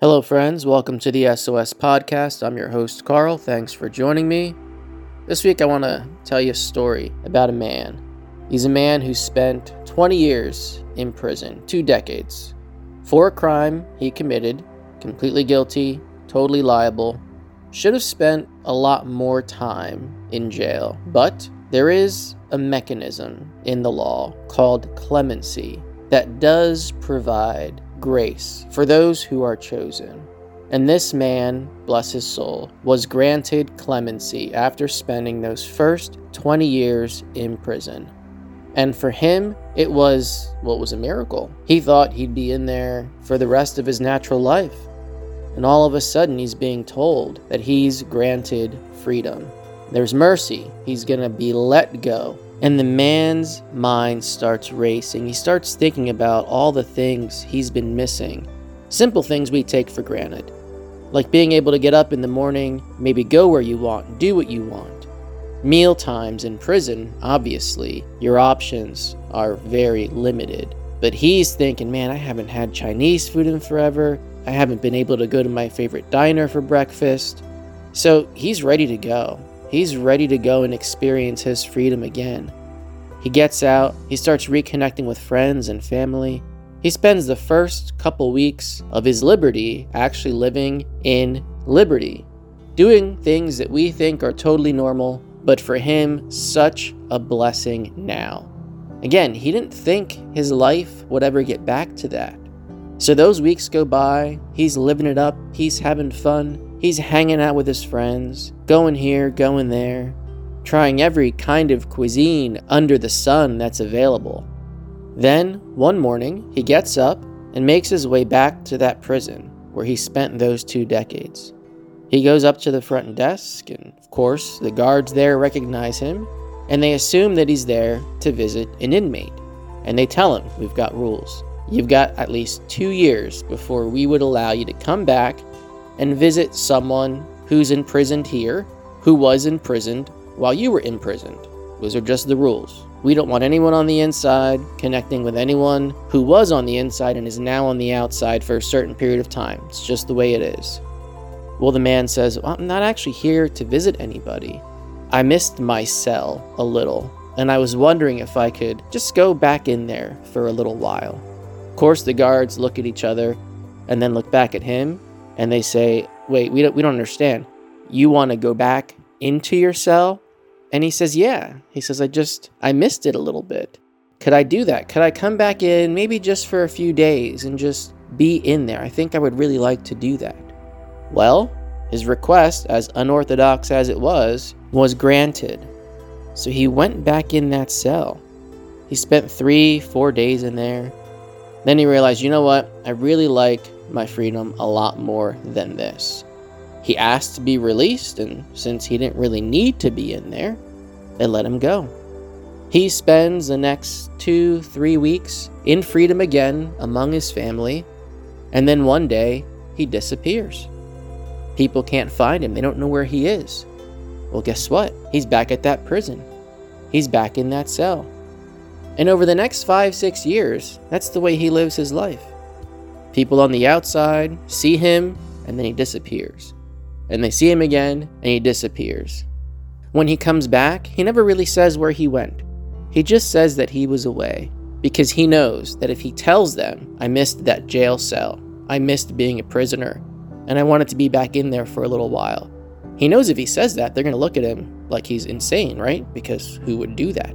Hello, friends. Welcome to the SOS podcast. I'm your host, Carl. Thanks for joining me. This week, I want to tell you a story about a man. He's a man who spent 20 years in prison, two decades, for a crime he committed, completely guilty, totally liable, should have spent a lot more time in jail. But there is a mechanism in the law called clemency that does provide grace for those who are chosen. And this man, bless his soul, was granted clemency after spending those first 20 years in prison. And for him, it was, well, was a miracle. He thought he'd be in there for the rest of his natural life. And all of a sudden, he's being told that he's granted freedom. There's mercy. He's going to be let go and the man's mind starts racing. He starts thinking about all the things he's been missing. Simple things we take for granted, like being able to get up in the morning, maybe go where you want, do what you want. Meal times in prison, obviously, your options are very limited. But he's thinking, man, I haven't had Chinese food in forever. I haven't been able to go to my favorite diner for breakfast. So he's ready to go. He's ready to go and experience his freedom again. He gets out, he starts reconnecting with friends and family. He spends the first couple weeks of his liberty actually living in liberty, doing things that we think are totally normal, but for him, such a blessing now. Again, he didn't think his life would ever get back to that. So those weeks go by, he's living it up, he's having fun, He's hanging out with his friends, going here, going there, trying every kind of cuisine under the sun that's available. Then, one morning, he gets up and makes his way back to that prison where he spent those two decades. He goes up to the front desk, and of course, the guards there recognize him, and they assume that he's there to visit an inmate. And they tell him, We've got rules. You've got at least two years before we would allow you to come back and visit someone who's imprisoned here who was imprisoned while you were imprisoned. Those are just the rules. We don't want anyone on the inside connecting with anyone who was on the inside and is now on the outside for a certain period of time. It's just the way it is. Well, the man says, well, I'm not actually here to visit anybody. I missed my cell a little, and I was wondering if I could just go back in there for a little while. Of course, the guards look at each other and then look back at him and they say, "Wait, we don't we don't understand. You want to go back into your cell?" And he says, "Yeah." He says, "I just I missed it a little bit. Could I do that? Could I come back in maybe just for a few days and just be in there? I think I would really like to do that." Well, his request, as unorthodox as it was, was granted. So he went back in that cell. He spent three, four days in there. Then he realized, you know what? I really like my freedom a lot more than this. He asked to be released, and since he didn't really need to be in there, they let him go. He spends the next two, three weeks in freedom again among his family, and then one day he disappears. People can't find him, they don't know where he is. Well, guess what? He's back at that prison. He's back in that cell. And over the next five, six years, that's the way he lives his life. People on the outside see him and then he disappears. And they see him again and he disappears. When he comes back, he never really says where he went. He just says that he was away because he knows that if he tells them, I missed that jail cell, I missed being a prisoner, and I wanted to be back in there for a little while. He knows if he says that, they're going to look at him like he's insane, right? Because who would do that?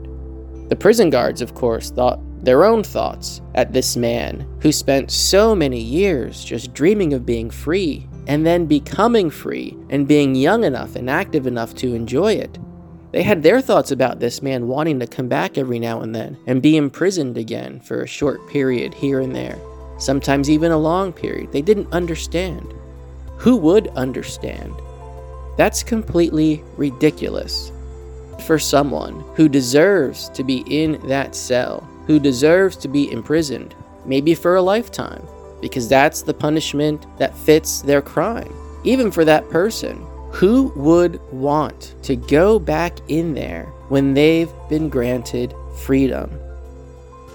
The prison guards, of course, thought their own thoughts at this man who spent so many years just dreaming of being free and then becoming free and being young enough and active enough to enjoy it. They had their thoughts about this man wanting to come back every now and then and be imprisoned again for a short period here and there, sometimes even a long period. They didn't understand. Who would understand? That's completely ridiculous for someone who deserves to be in that cell who deserves to be imprisoned, maybe for a lifetime, because that's the punishment that fits their crime. Even for that person, who would want to go back in there when they've been granted freedom?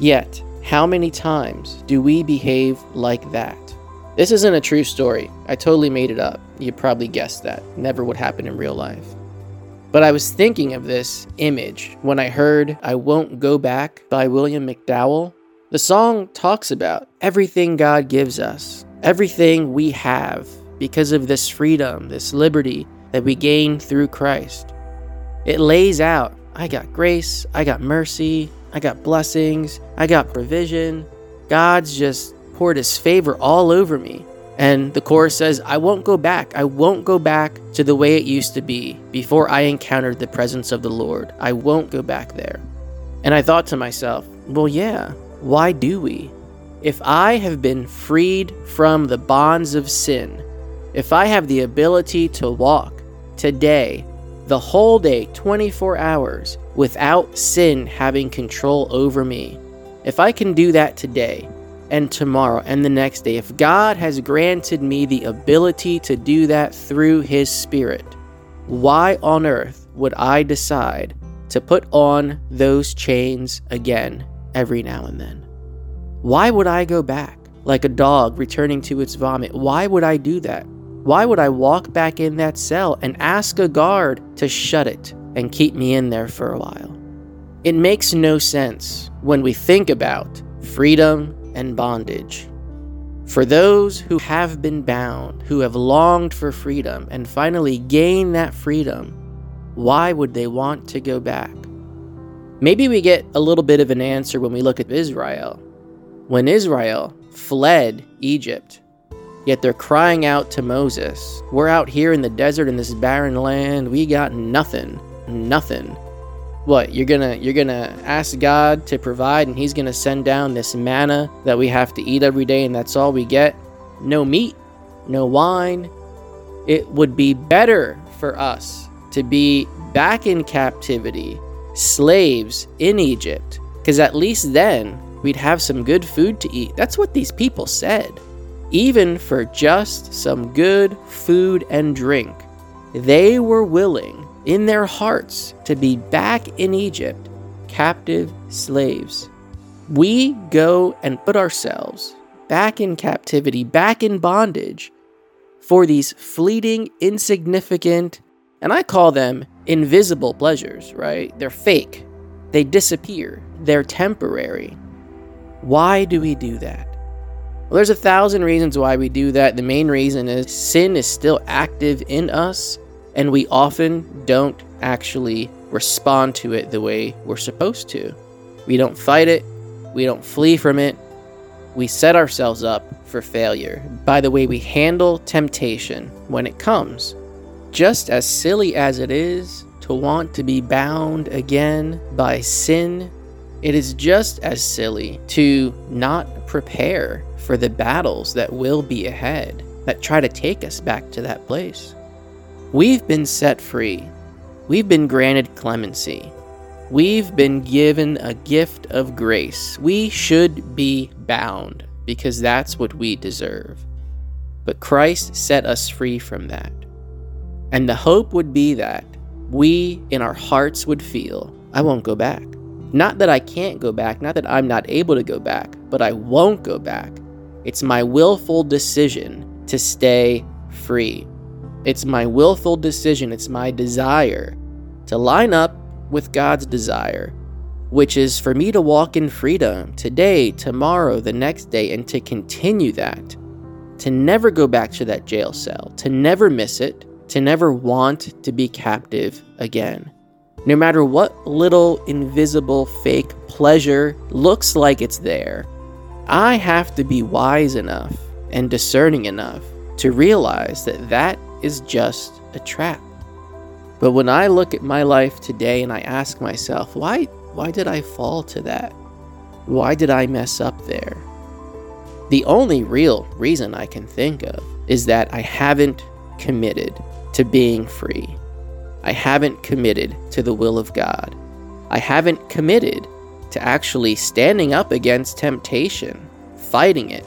Yet, How many times do we behave like that? This isn't a true story. I totally made it up. You probably guessed that. Never would happen in real life. But I was thinking of this image when I heard I Won't Go Back by William McDowell. The song talks about everything God gives us, everything we have because of this freedom, this liberty that we gain through Christ. It lays out I got grace, I got mercy, I got blessings, I got provision. God's just poured his favor all over me. And the chorus says, I won't go back. I won't go back to the way it used to be before I encountered the presence of the Lord. I won't go back there. And I thought to myself, well, yeah, why do we? If I have been freed from the bonds of sin, if I have the ability to walk today, the whole day, 24 hours, without sin having control over me, if I can do that today, and tomorrow and the next day, if God has granted me the ability to do that through His Spirit, why on earth would I decide to put on those chains again every now and then? Why would I go back like a dog returning to its vomit? Why would I do that? Why would I walk back in that cell and ask a guard to shut it and keep me in there for a while? It makes no sense when we think about freedom and bondage. For those who have been bound, who have longed for freedom, and finally gain that freedom, why would they want to go back? Maybe we get a little bit of an answer when we look at Israel. When Israel fled Egypt, yet they're crying out to Moses, We're out here in the desert in this barren land, we got nothing, nothing what you're gonna you're gonna ask god to provide and he's gonna send down this manna that we have to eat every day and that's all we get? No meat no wine. It would be better for us to be back in captivity slaves in egypt because at least then we'd have some good food to eat. That's what these people said. Even for just some good food and drink they were willing in their hearts to be back in Egypt, captive slaves. We go and put ourselves back in captivity, back in bondage for these fleeting, insignificant, and I call them invisible pleasures, right? They're fake, they disappear, they're temporary. Why do we do that? Well, there's a thousand reasons why we do that. The main reason is sin is still active in us and we often don't actually respond to it the way we're supposed to. We don't fight it, we don't flee from it, we set ourselves up for failure by the way we handle temptation when it comes. Just as silly as it is to want to be bound again by sin, it is just as silly to not prepare for the battles that will be ahead that try to take us back to that place. We've been set free. We've been granted clemency. We've been given a gift of grace. We should be bound because that's what we deserve. But Christ set us free from that. And the hope would be that we in our hearts would feel, I won't go back. Not that I can't go back, not that I'm not able to go back, but I won't go back. It's my willful decision to stay free. It's my willful decision, it's my desire to line up with God's desire, which is for me to walk in freedom today, tomorrow, the next day, and to continue that. To never go back to that jail cell, to never miss it, to never want to be captive again. No matter what little invisible fake pleasure looks like it's there, I have to be wise enough and discerning enough to realize that that is just a trap. But when I look at my life today and I ask myself, why why did I fall to that? Why did I mess up there? The only real reason I can think of is that I haven't committed to being free. I haven't committed to the will of God. I haven't committed to actually standing up against temptation, fighting it,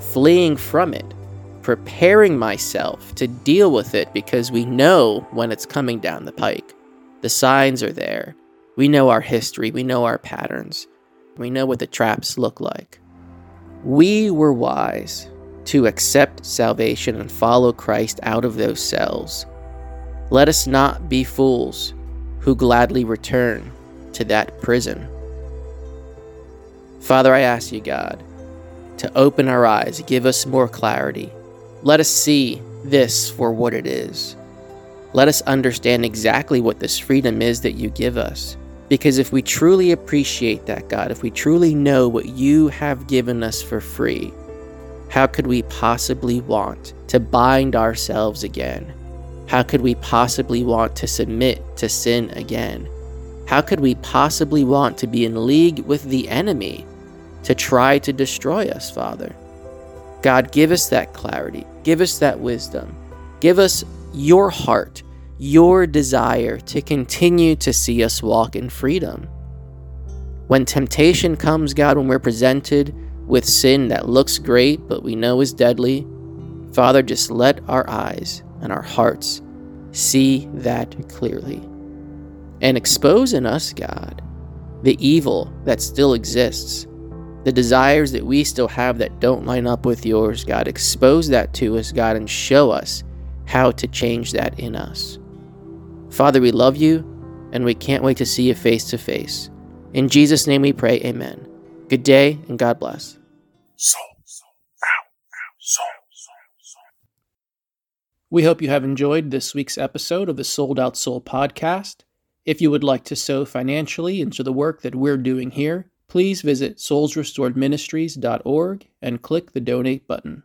fleeing from it, preparing myself to deal with it because we know when it's coming down the pike. The signs are there. We know our history, we know our patterns. We know what the traps look like. We were wise to accept salvation and follow Christ out of those cells. Let us not be fools who gladly return to that prison. Father, I ask you, God, to open our eyes, give us more clarity. Let us see this for what it is. Let us understand exactly what this freedom is that you give us. Because if we truly appreciate that, God, if we truly know what you have given us for free, how could we possibly want to bind ourselves again? How could we possibly want to submit to sin again? How could we possibly want to be in league with the enemy to try to destroy us, Father? God, give us that clarity. Give us that wisdom. Give us your heart your desire to continue to see us walk in freedom. When temptation comes, God, when we're presented with sin that looks great but we know is deadly, Father, just let our eyes and our hearts see that clearly. And expose in us, God, the evil that still exists, the desires that we still have that don't line up with yours, God. Expose that to us, God, and show us how to change that in us. Father, we love you, and we can't wait to see you face to face. In Jesus' name we pray, amen. Good day, and God bless. Soul. Ow. Ow. Soul. We hope you have enjoyed this week's episode of the Sold Out Soul podcast. If you would like to sow financially into the work that we're doing here, please visit soulsrestoredministries.org and click the donate button.